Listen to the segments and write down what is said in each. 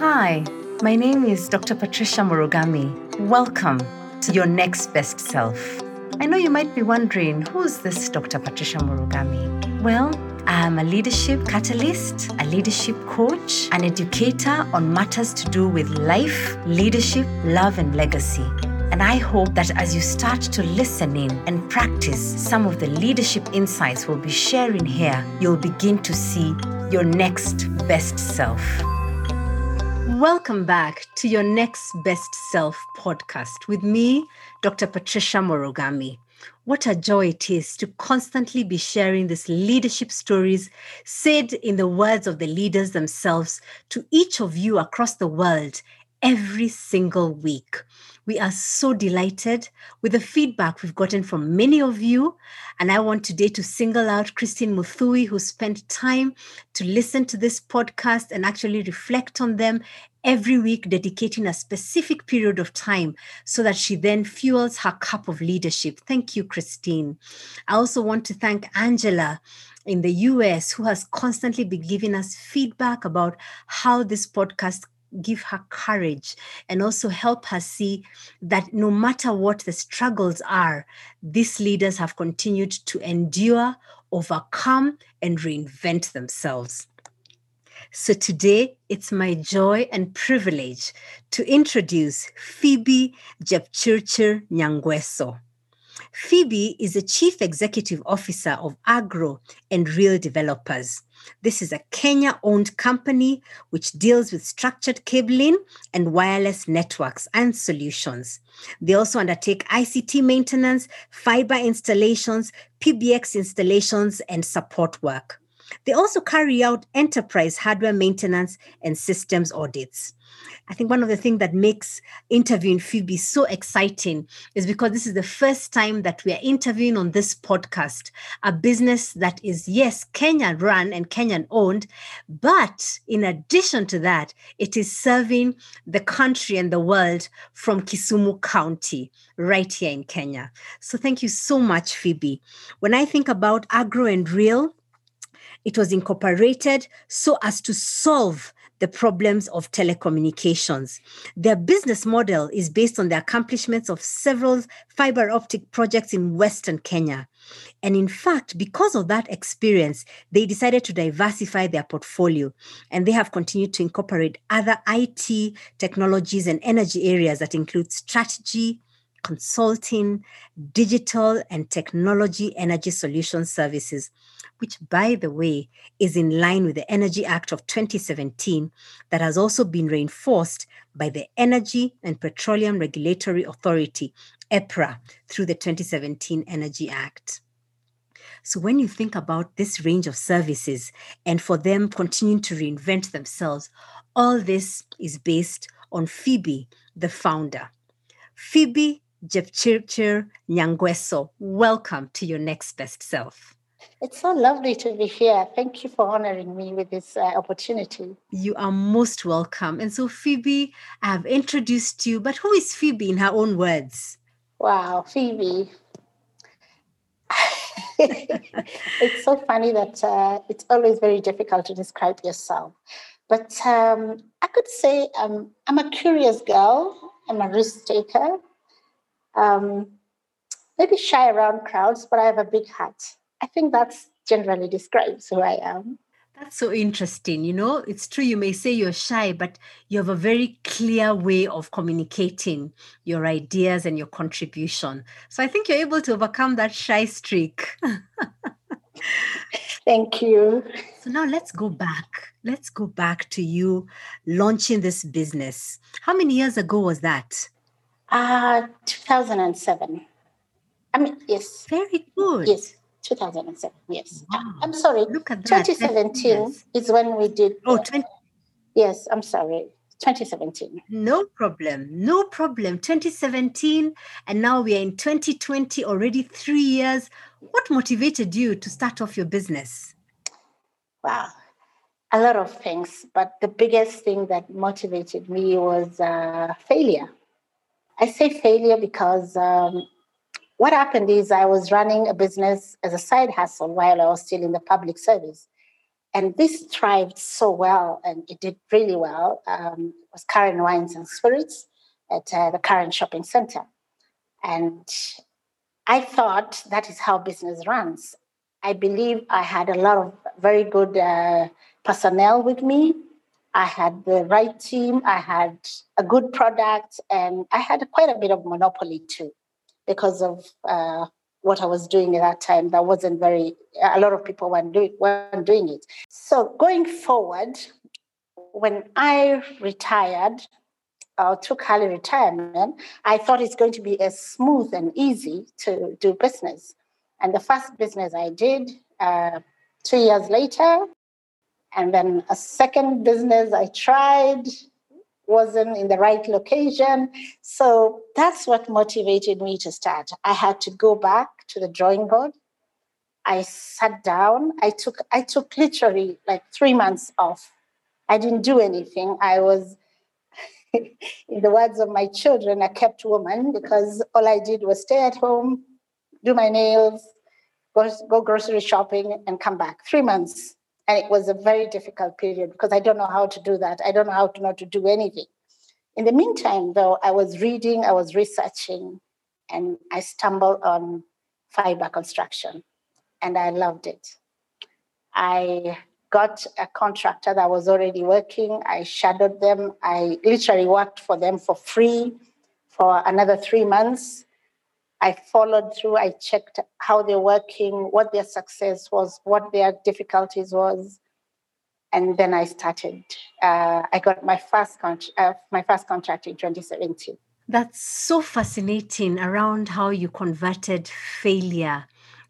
Hi, my name is Dr. Patricia Murugami. Welcome to Your Next Best Self. I know you might be wondering who's this Dr. Patricia Murugami? Well, I am a leadership catalyst, a leadership coach, an educator on matters to do with life, leadership, love, and legacy. And I hope that as you start to listen in and practice some of the leadership insights we'll be sharing here, you'll begin to see your next best self. Welcome back to your Next Best Self podcast with me, Dr. Patricia Murugami. What a joy it is to constantly be sharing these leadership stories said in the words of the leaders themselves to each of you across the world every single week. We are so delighted with the feedback we've gotten from many of you. And I want today to single out Christine Muthui, who spent time to listen to this podcast and actually reflect on them every week, dedicating a specific period of time so that she then fuels her cup of leadership. Thank you, Christine. I also want to thank Angela in the US, who has constantly been giving us feedback about how this podcast give her courage and also help her see that no matter what the struggles are, these leaders have continued to endure, overcome, and reinvent themselves. So today, it's my joy and privilege to introduce Phoebe Jepchirchir Nyangweso. Phoebe is the Chief Executive Officer of Agro and Real Developers. This is a Kenya owned company which deals with structured cabling and wireless networks and solutions. They also undertake ICT maintenance, fiber installations, PBX installations, and support work. They also carry out enterprise hardware maintenance and systems audits. I think one of the things that makes interviewing Phoebe so exciting is because this is the first time that we are interviewing on this podcast a business that is, yes, Kenyan run and Kenyan owned, but in addition to that, it is serving the country and the world from Kisumu County, right here in Kenya. So thank you so much, Phoebe. When I think about agro and real, it was incorporated so as to solve the problems of telecommunications. Their business model is based on the accomplishments of several fiber optic projects in Western Kenya. And in fact, because of that experience, they decided to diversify their portfolio and they have continued to incorporate other IT technologies and energy areas that include strategy, consulting, digital, and technology energy solution services which, by the way, is in line with the Energy Act of 2017 that has also been reinforced by the Energy and Petroleum Regulatory Authority, EPRA, through the 2017 Energy Act. So, when you think about this range of services and for them continuing to reinvent themselves, all this is based on Phoebe, the founder. Phoebe Jepchirchir Nyangweso, welcome to your next best self. It's so lovely to be here. Thank you for honoring me with this uh, opportunity. You are most welcome. And so, Phoebe, I have introduced you, but who is Phoebe in her own words? Wow, Phoebe. it's so funny that uh, it's always very difficult to describe yourself. But um, I could say um, I'm a curious girl, I'm a risk taker, um, maybe shy around crowds, but I have a big heart. I think that's generally describes who I am. That's so interesting. You know, it's true, you may say you're shy, but you have a very clear way of communicating your ideas and your contribution. So I think you're able to overcome that shy streak. Thank you. So now let's go back. Let's go back to you launching this business. How many years ago was that? Uh 2007. I mean, yes. Very good. Yes. 2007, yes. Wow. I'm sorry. Look at that. 2017 is when we did. Oh, 20- yes, I'm sorry. 2017. No problem. No problem. 2017, and now we are in 2020, already three years. What motivated you to start off your business? Wow, a lot of things, but the biggest thing that motivated me was uh, failure. I say failure because um, what happened is I was running a business as a side hustle while I was still in the public service. And this thrived so well and it did really well. Um, it was Karen Wines and Spirits at uh, the Karen Shopping Center. And I thought that is how business runs. I believe I had a lot of very good uh, personnel with me. I had the right team, I had a good product, and I had quite a bit of monopoly too because of uh, what I was doing at that time. That wasn't very, a lot of people weren't, do, weren't doing it. So going forward, when I retired, uh, took early retirement, I thought it's going to be as smooth and easy to do business. And the first business I did uh, two years later, and then a second business I tried wasn't in the right location. So that's what motivated me to start. I had to go back to the drawing board. I sat down. I took I took literally like three months off. I didn't do anything. I was in the words of my children, a kept woman because all I did was stay at home, do my nails, go, go grocery shopping, and come back. Three months. And it was a very difficult period because I don't know how to do that. I don't know how to know to do anything. In the meantime, though, I was reading, I was researching, and I stumbled on fiber construction, and I loved it. I got a contractor that was already working. I shadowed them. I literally worked for them for free for another three months. I followed through. I checked how they're working, what their success was, what their difficulties was, and then I started. Uh, I got my first con- uh, my first contract in 2017. That's so fascinating around how you converted failure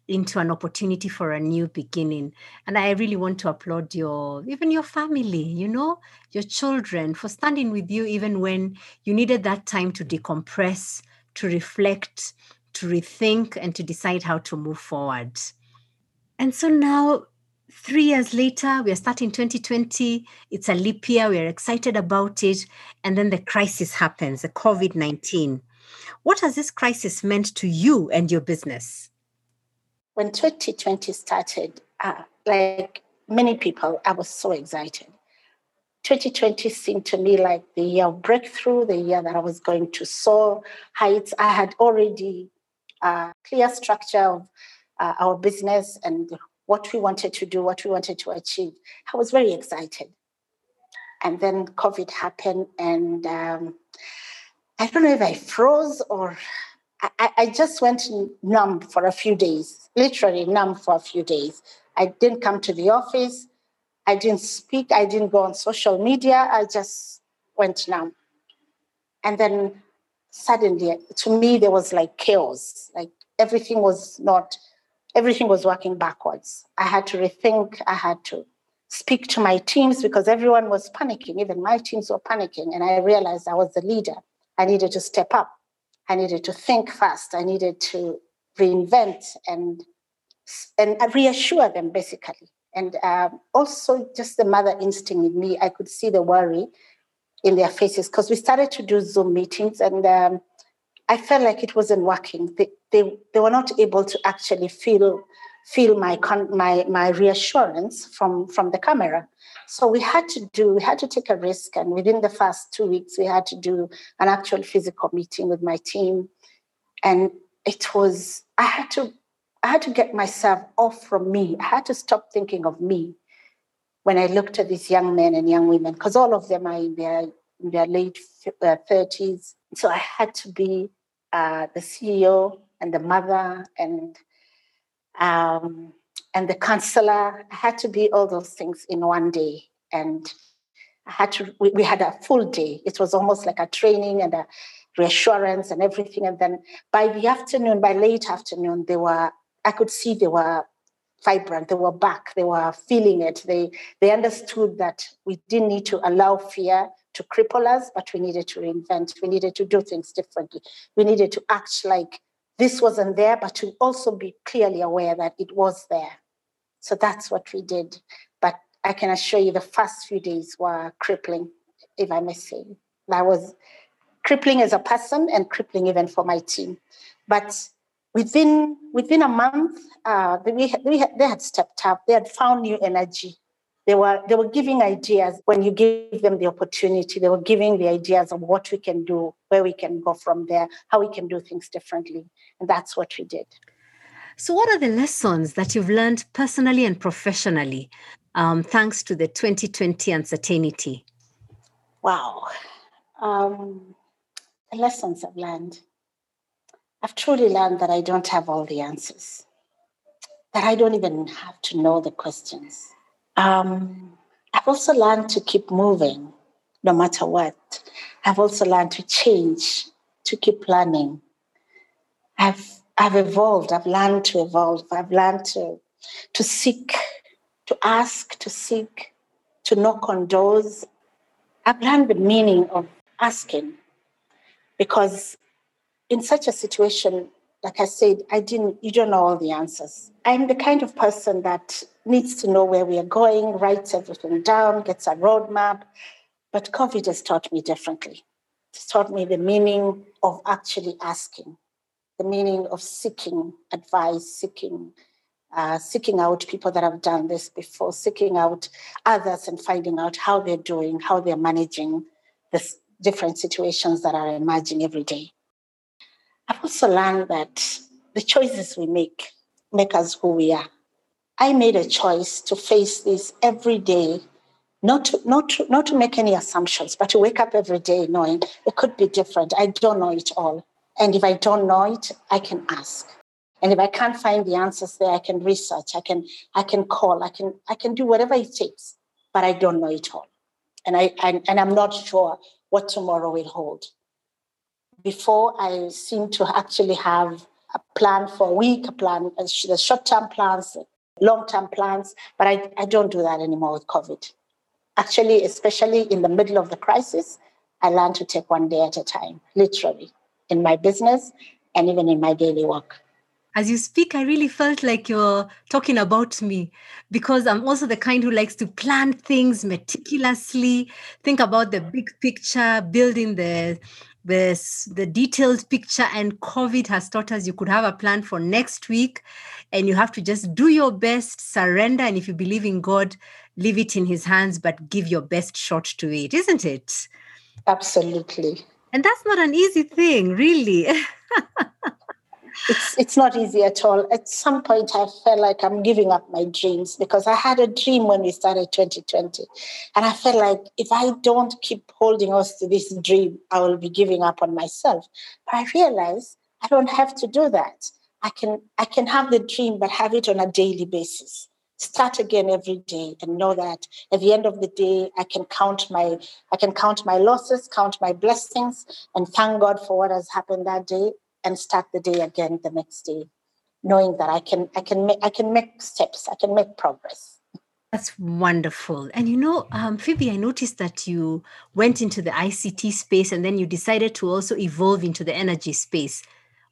into an opportunity for a new beginning. And I really want to applaud your, even your family, you know, your children for standing with you even when you needed that time to decompress, to reflect, to rethink, and to decide how to move forward. And so now, three years later, we are starting 2020. It's a leap year. We are excited about it. And then the crisis happens, the COVID 19. What has this crisis meant to you and your business? when 2020 started, uh, like many people, I was so excited. 2020 seemed to me like the year of breakthrough, the year that I was going to soar heights. I had already a clear structure of uh, our business and what we wanted to do, what we wanted to achieve. I was very excited. And then COVID happened, and um, I don't know if I froze or I, I just went numb for a few days, literally numb for a few days. I didn't come to the office. I didn't speak. I didn't go on social media. I just went numb. And then suddenly, to me, there was like chaos. Like everything was not, everything was working backwards. I had to rethink. I had to speak to my teams because everyone was panicking. Even my teams were panicking. And I realized I was the leader. I needed to step up. I needed to think fast. I needed to reinvent and and reassure them basically. And um, also just the mother instinct in me, I could see the worry in their faces because we started to do Zoom meetings and um, I felt like it wasn't working. They, they, they were not able to actually feel feel my con- my my reassurance from from the camera. So we had to do we had to take a risk, and within the first two weeks, we had to do an actual physical meeting with my team, and it was I had to I had to get myself off from me. I had to stop thinking of me when I looked at these young men and young women, because all of them are in their in their late uh, thirties. So I had to be uh, the CEO and the mother and um, and the counselor. I had to be all those things in one day. And I had to, we, we had a full day. It was almost like a training and a reassurance and everything. And then by the afternoon, by late afternoon, they were, I could see they were vibrant, they were back, they were feeling it. They they understood that we didn't need to allow fear to cripple us, but we needed to reinvent, we needed to do things differently. We needed to act like this wasn't there, but to also be clearly aware that it was there. So that's what we did. But I can assure you the first few days were crippling, if I may say. That was crippling as a person and crippling even for my team. But within within a month, uh, we, we they had stepped up. They had found new energy. They were they were giving ideas when you give them the opportunity. They were giving the ideas of what we can do, where we can go from there, how we can do things differently, and that's what we did. So, what are the lessons that you've learned personally and professionally, um, thanks to the 2020 uncertainty? Wow, um, the lessons I've learned. I've truly learned that I don't have all the answers, that I don't even have to know the questions. Um, I've also learned to keep moving no matter what. I've also learned to change, to keep learning. I've, I've evolved, I've learned to evolve, I've learned to, to seek, to ask, to seek, to knock on doors. I've learned the meaning of asking because in such a situation, like I said, I didn't, you don't know all the answers. I'm the kind of person that needs to know where we are going, writes everything down, gets a roadmap. But COVID has taught me differently. It's taught me the meaning of actually asking, the meaning of seeking advice, seeking uh, seeking out people that have done this before, seeking out others and finding out how they're doing, how they're managing the different situations that are emerging every day. I've also learned that the choices we make make us who we are. I made a choice to face this every day, not to, not to, not to make any assumptions, but to wake up every day knowing it could be different. I don't know it all. And if I don't know it, I can ask. And if I can't find the answers there, I can research, I can, I can call, I can, I can do whatever it takes, but I don't know it all. And I, I and I'm not sure what tomorrow will hold before I seem to actually have a plan for a week, a plan, the short term plans, long term plans, but I, I don't do that anymore with COVID. Actually, especially in the middle of the crisis, I learned to take one day at a time, literally, in my business and even in my daily work. As you speak, I really felt like you're talking about me because I'm also the kind who likes to plan things meticulously, think about the big picture, building the this the detailed picture and covid has taught us you could have a plan for next week and you have to just do your best surrender and if you believe in god leave it in his hands but give your best shot to it isn't it? Absolutely. And that's not an easy thing really it's it's not easy at all. At some point, I felt like I'm giving up my dreams because I had a dream when we started 2020, and I felt like if I don't keep holding us to this dream, I will be giving up on myself. But I realized I don't have to do that. I can I can have the dream, but have it on a daily basis. Start again every day and know that at the end of the day, I can count my I can count my losses, count my blessings, and thank God for what has happened that day and start the day again the next day, knowing that I can I can make I can make steps, I can make progress. That's wonderful. And you know, um, Phoebe, I noticed that you went into the ICT space and then you decided to also evolve into the energy space.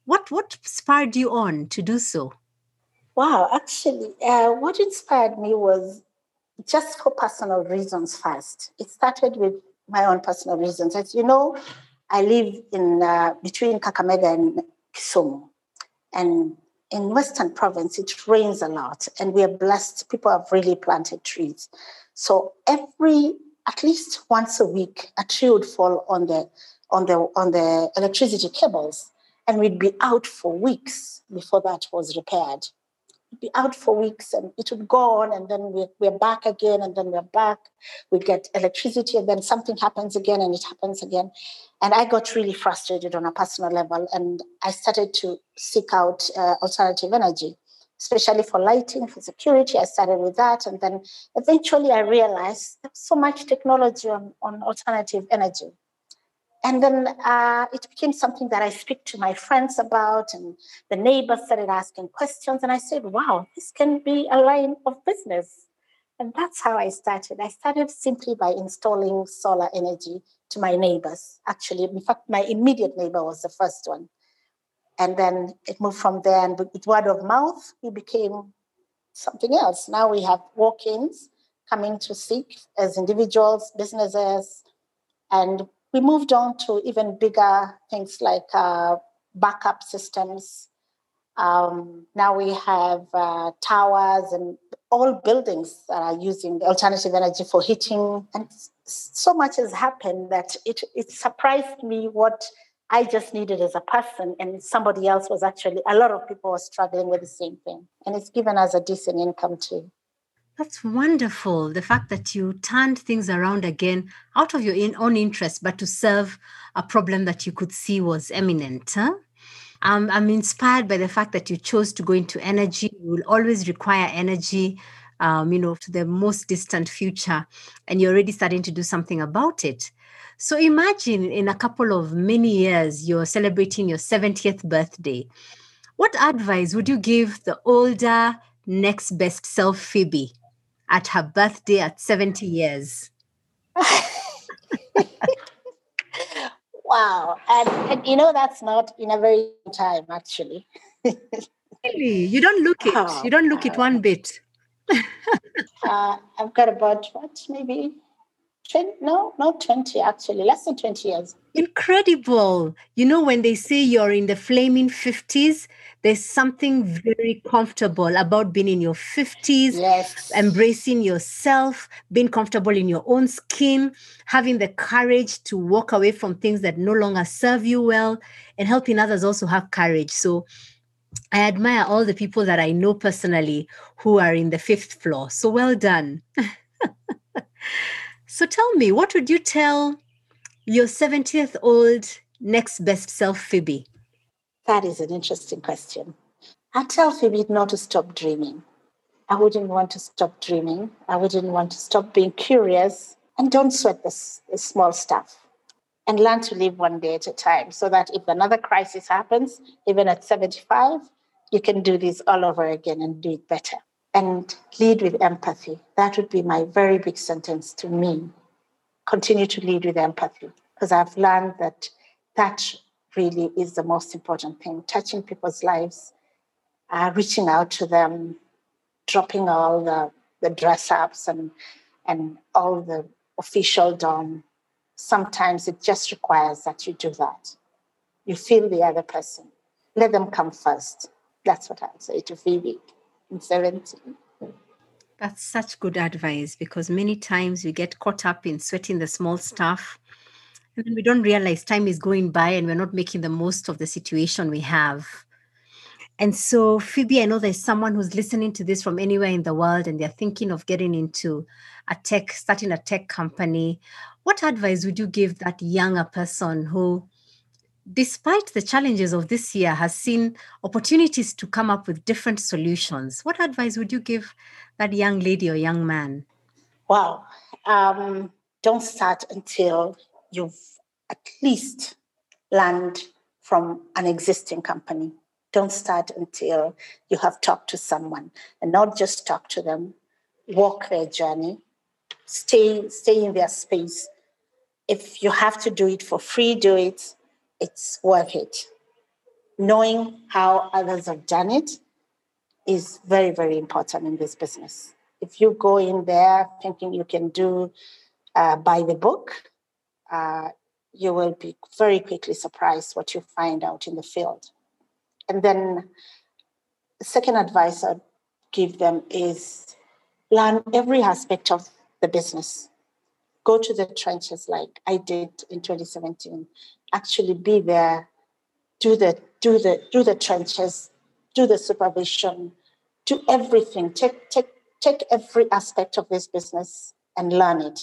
What what spurred you on to do so? Wow, actually, uh, what inspired me was just for personal reasons first. It started with my own personal reasons. As you know, I live in uh, between Kakamega and Kisumu, and in Western Province it rains a lot, and we are blessed. People have really planted trees, so every at least once a week, a tree would fall on the on the on the electricity cables, and we'd be out for weeks before that was repaired be out for weeks and it would go on and then we're, we're back again and then we're back. We get electricity and then something happens again and it happens again. And i got really frustrated on a personal level and i started to seek out uh, alternative energy especially for lighting for security. I started with that and then eventually i realized there's so much technology on, on alternative energy and then uh, it became something that I speak to my friends about, and the neighbors started asking questions. And I said, wow, this can be a line of business. And that's how I started. I started simply by installing solar energy to my neighbors. Actually, in fact, my immediate neighbor was the first one. And then it moved from there, and with word of mouth, we became something else. Now we have walk ins coming to seek as individuals, businesses, and we moved on to even bigger things like uh, backup systems, Um, now we have uh, towers and all buildings that are using alternative energy for heating. And so much has happened that it, it surprised me what I just needed as a person, and somebody else was actually, a lot of people were struggling with the same thing. And it's given us a decent income too. That's wonderful. The fact that you turned things around again out of your own interest, but to serve a problem that you could see was imminent. Huh? Um, I'm inspired by the fact that you chose to go into energy. You will always require energy, um, you know, to the most distant future, and you're already starting to do something about it. So imagine in a couple of many years, you're celebrating your 70th birthday. What advice would you give the older, next best self Phoebe at her birthday at 70 years? wow. And, and, you know, that's not in a very long time, actually. really? You don't look it. Oh, you don't look it one bit. uh, I've got about what, maybe 20, no, not 20 actually, less than 20 years. Incredible. You know, when they say you're in the flaming 50s, there's something very comfortable about being in your 50s, yes. embracing yourself, being comfortable in your own skin, having the courage to walk away from things that no longer serve you well, and helping others also have courage. So, I admire all the people that I know personally who are in the fifth floor. So well done. So tell me, what would you tell your 70th old next best self, Phoebe? That is an interesting question. I tell Phoebe not to stop dreaming. I wouldn't want to stop dreaming. I wouldn't want to stop being curious. And don't sweat the small stuff. And learn to live one day at a time so that if another crisis happens, even at 75, you can do this all over again and do it better and lead with empathy. That would be my very big sentence to me. Continue to lead with empathy because I've learned that that really is the most important thing touching people's lives, uh, reaching out to them, dropping all the, the dress ups and, and all the official dom. Sometimes it just requires that you do that. You feel the other person. Let them come first. That's what I'll say to Phoebe 17. That's such good advice because many times we get caught up in sweating the small stuff and we don't realize time is going by and we're not making the most of the situation we have. And so, Phoebe, I know there's someone who's listening to this from anywhere in the world and they're thinking of getting into a tech, starting a tech company. What advice would you give that younger person who despite the challenges of this year, has seen opportunities to come up with different solutions. What advice would you give that young lady or young man? Wow. Um, don't start until you've at least learned from an existing company. Don't start until you have talked to someone and not just talk to them, walk their journey, stay, stay in their space. If you have to do it for free, do it it's worth it. Knowing how others have done it is very, very important in this business. If you go in there thinking you can do uh, by the book, uh, you will be very quickly surprised what you find out in the field. And then second advice I'd give them is learn every aspect of the business. Go to the trenches like I did in 2017 actually be there, do the do the do the trenches, do the supervision, do everything. Take take take every aspect of this business and learn it.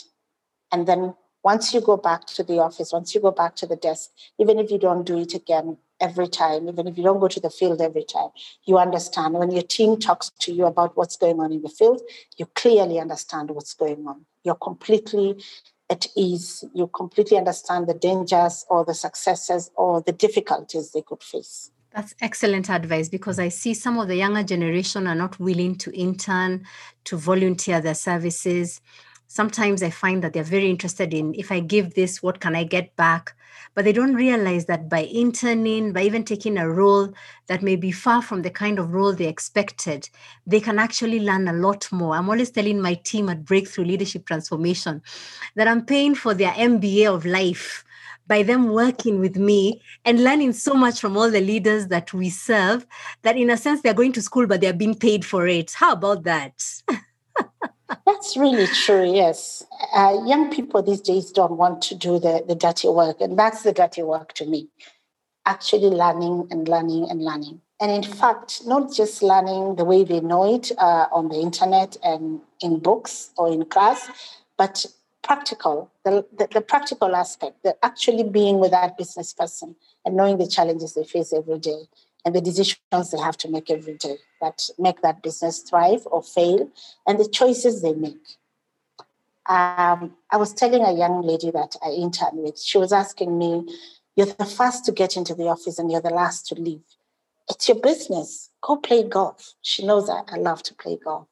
And then once you go back to the office, once you go back to the desk, even if you don't do it again every time, even if you don't go to the field every time, you understand. When your team talks to you about what's going on in the field, you clearly understand what's going on. You're completely at ease. You completely understand the dangers or the successes or the difficulties they could face. That's excellent advice because I see some of the younger generation are not willing to intern, to volunteer their services. Sometimes I find that they're very interested in if I give this, what can I get back? but they don't realize that by interning, by even taking a role that may be far from the kind of role they expected, they can actually learn a lot more. I'm always telling my team at Breakthrough Leadership Transformation that I'm paying for their MBA of life by them working with me and learning so much from all the leaders that we serve that in a sense they're going to school but they're being paid for it how about that that's really true yes. Uh, young people these days don't want to do the, the dirty work and that's the dirty work to me. Actually learning and learning and learning. And in fact not just learning the way they know it uh, on the internet and in books or in class but practical, the, the, the, practical aspect, the actually being with that business person and knowing the challenges they face every day and the decisions they have to make every day that make that business thrive or fail and the choices they make. Um, I was telling a young lady that I interned with, she was asking me, You're the first to get into the office and you're the last to leave. It's your business. Go play golf. She knows I, I love to play golf.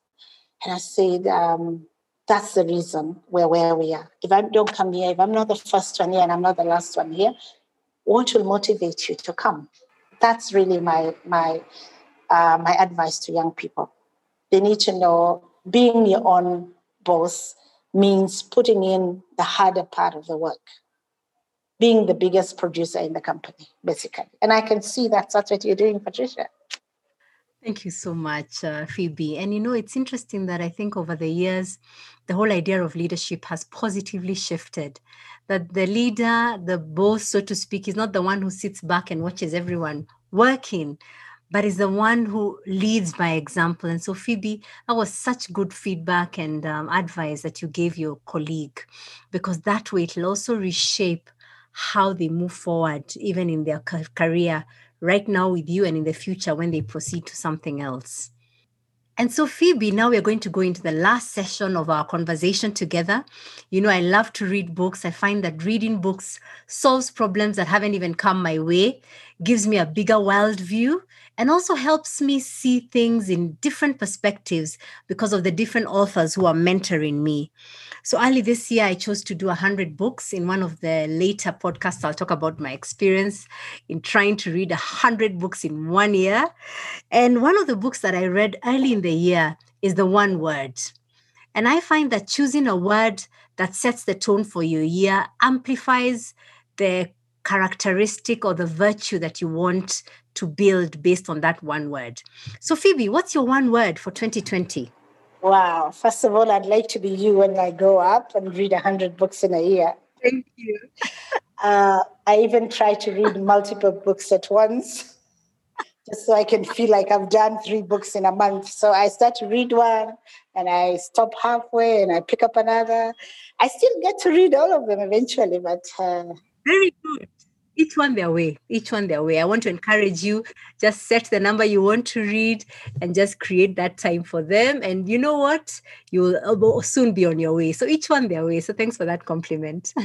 And I said, um, that's the reason we're where we are. If I don't come here, if I'm not the first one here and I'm not the last one here, what will motivate you to come? That's really my my uh, my advice to young people. They need to know being your own boss means putting in the harder part of the work, being the biggest producer in the company, basically. And I can see that that's what you're doing, Patricia. Thank you so much, uh, Phoebe. And you know, it's interesting that I think over the years, the whole idea of leadership has positively shifted. That the leader, the boss, so to speak, is not the one who sits back and watches everyone working, but is the one who leads by example. And so, Phoebe, that was such good feedback and um, advice that you gave your colleague, because that way it'll also reshape how they move forward, even in their career right now with you and in the future when they proceed to something else. And so, Phoebe, now we're going to go into the last session of our conversation together. You know, I love to read books. I find that reading books solves problems that haven't even come my way, gives me a bigger world view, and also helps me see things in different perspectives because of the different authors who are mentoring me. So early this year, I chose to do 100 books. In one of the later podcasts, I'll talk about my experience in trying to read 100 books in one year. And one of the books that I read early in the year is The One Word. And I find that choosing a word that sets the tone for your year amplifies the characteristic or the virtue that you want to build based on that one word. So, Phoebe, what's your one word for 2020? Wow. First of all, I'd like to be you when I grow up and read 100 books in a year. Thank you. uh, I even try to read multiple books at once just so I can feel like I've done three books in a month. So I start to read one and I stop halfway and I pick up another. I still get to read all of them eventually, but. Uh, Very good each one their way each one their way. I want to encourage you just set the number you want to read and just create that time for them. And you know what? You'll soon be on your way. So each one their way. So thanks for that compliment.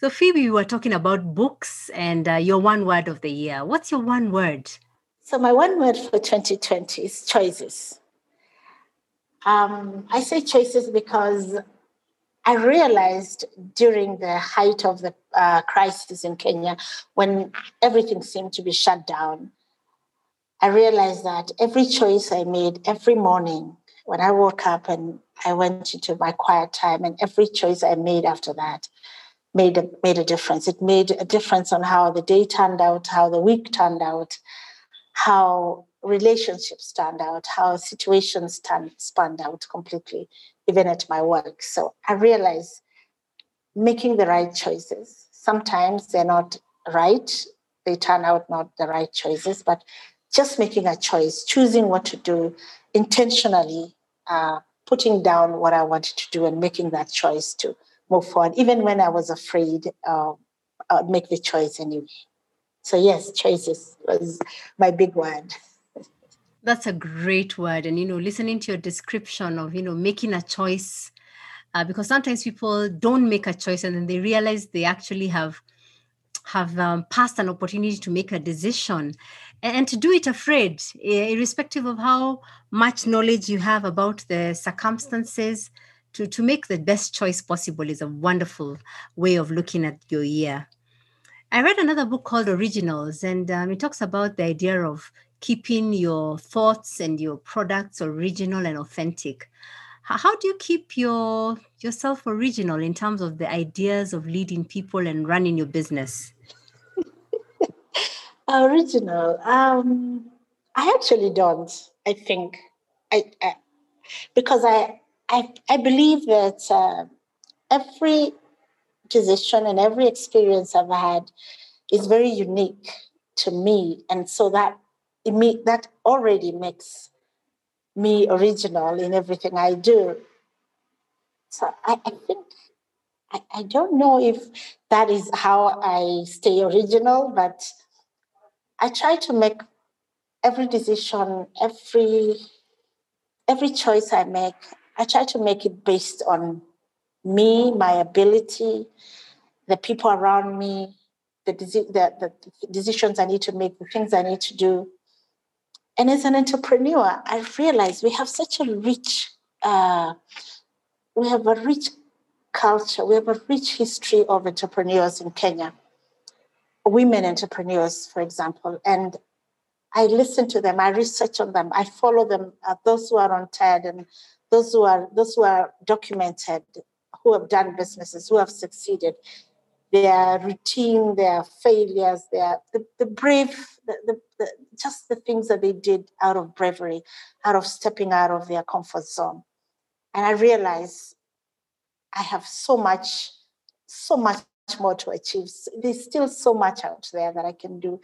So phoebe we were talking about books and uh, your one word of the year. What's your one word? So my one word for 2020 is choices. Um, i say choices because I realized during the height of the uh, crisis in Kenya, when everything seemed to be shut down, I realized that every choice I made every morning when I woke up and I went into my quiet time, and every choice I made after that made a, made a difference. It made a difference on how the day turned out, how the week turned out, how relationships turned out, how situations turned, spun out completely even at my work. So I realize making the right choices. Sometimes they're not right, they turn out not the right choices, but just making a choice, choosing what to do intentionally, uh, putting down what I wanted to do and making that choice to move forward. Even when I was afraid, uh, I'd make the choice anyway. So, yes, choices was my big word. That's a great word. And, you know, listening to your description of, you know, making a choice, uh, because sometimes people don't make a choice and then they realize they actually have have um, passed an opportunity to make a decision and, and to do it afraid, irrespective of how much knowledge you have about the circumstances, to, to make the best choice possible is a wonderful way of looking at your year. I read another book called Originals, and um, it talks about the idea of keeping your thoughts and your products original and authentic. how do you keep your yourself original in terms of the ideas of leading people and running your business? original. Um, I actually don't. I think I, I because I I I believe that uh, every decision and every experience I've had is very unique to me, and so that it that already makes me original in everything I do. So I, I think I, I don't know if that is how I stay original, but I try to make every decision, every every choice I make, I try to make it based on me, my ability, the people around me, the, the, the decisions I need to make, the things I need to do. And as an entrepreneur, I realize we have such a rich, uh, we have a rich culture, we have a rich history of entrepreneurs in Kenya, women entrepreneurs, for example. And I listen to them, I research on them, I follow them, uh, those who are on TED and those who are those who are documented, who have done businesses, who have succeeded, their routine, their failures, their the, the brave, the, the, the, just the things that they did out of bravery, out of stepping out of their comfort zone. And I realize I have so much, so much more to achieve. There's still so much out there that I can do.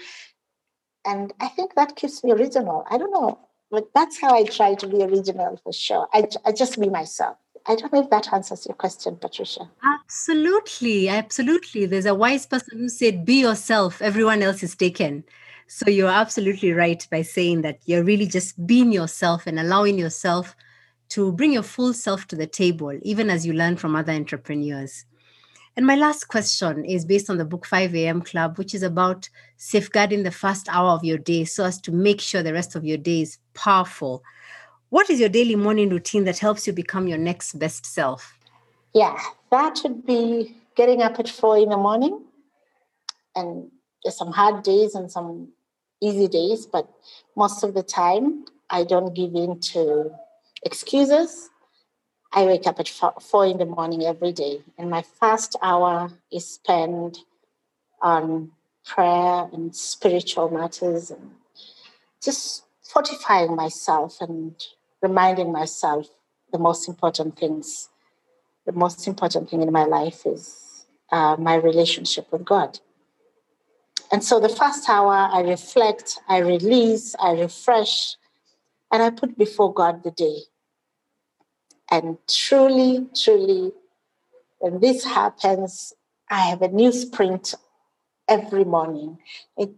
And I think that keeps me original. I don't know, but that's how I try to be original for sure. I, I just be myself. I don't know if that answers your question, Patricia. Absolutely. Absolutely. There's a wise person who said, Be yourself, everyone else is taken. So you're absolutely right by saying that you're really just being yourself and allowing yourself to bring your full self to the table, even as you learn from other entrepreneurs. And my last question is based on the book 5 a.m. Club, which is about safeguarding the first hour of your day so as to make sure the rest of your day is powerful. What is your daily morning routine that helps you become your next best self? Yeah, that would be getting up at four in the morning. And there's some hard days and some easy days, but most of the time I don't give in to excuses. I wake up at four in the morning every day, and my first hour is spent on prayer and spiritual matters and just fortifying myself and reminding myself the most important things. The most important thing in my life is uh, my relationship with God. And so the first hour, I reflect, I release, I refresh, and I put before God the day. And truly, truly, when this happens, I have a new sprint every morning. It,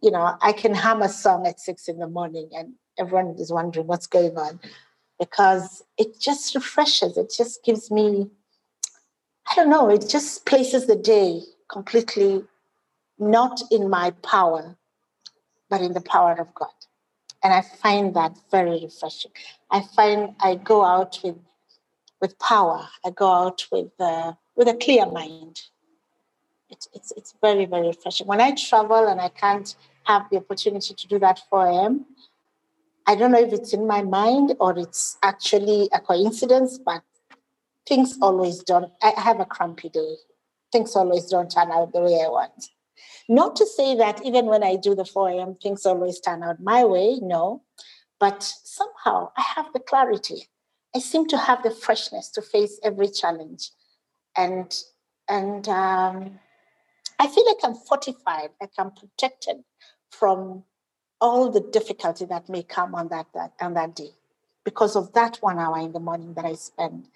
you know, I can hum a song at six in the morning and everyone is wondering what's going on because it just refreshes. It just gives me, I don't know, it just places the day completely not in my power, but in the power of God. And I find that very refreshing. I find I go out with with power. I go out with uh, with a clear mind. It's, it's, it's very, very refreshing. When I travel and I can't have the opportunity to do that for a.m., I don't know if it's in my mind or it's actually a coincidence, but things always don't. I have a crampy day. Things always don't turn out the way I want. Not to say that even when I do the 4 a.m., things always turn out my way, no. But somehow I have the clarity. I seem to have the freshness to face every challenge. And and um, I feel like I'm fortified, like I'm protected from all the difficulty that may come on that, that on that day because of that one hour in the morning that I spend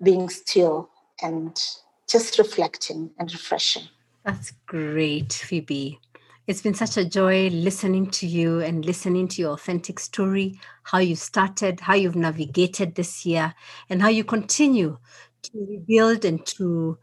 being still and just reflecting and refreshing. That's great, Phoebe. It's been such a joy listening to you and listening to your authentic story, how you started, how you've navigated this year, and how you continue to rebuild and to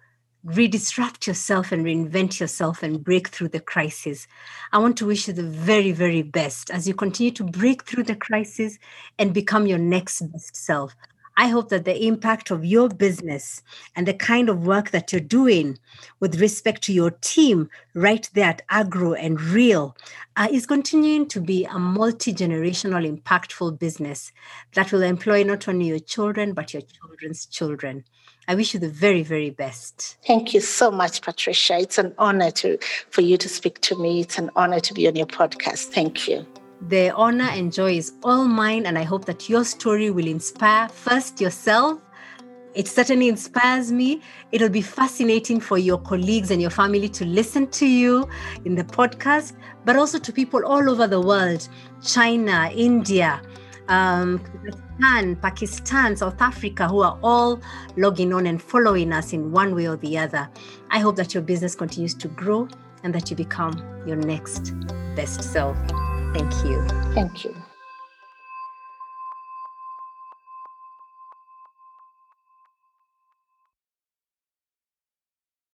redisrupt yourself and reinvent yourself and break through the crisis. I want to wish you the very, very best as you continue to break through the crisis and become your next best self. I hope that the impact of your business and the kind of work that you're doing with respect to your team right there at Agro and Real uh, is continuing to be a multi generational, impactful business that will employ not only your children, but your children's children. I wish you the very, very best. Thank you so much, Patricia. It's an honor to for you to speak to me. It's an honor to be on your podcast. Thank you. The honor and joy is all mine, and I hope that your story will inspire first yourself. It certainly inspires me. It'll be fascinating for your colleagues and your family to listen to you in the podcast, but also to people all over the world China, India, um, Pakistan, South Africa, who are all logging on and following us in one way or the other. I hope that your business continues to grow and that you become your next best self. Thank you. Thank you.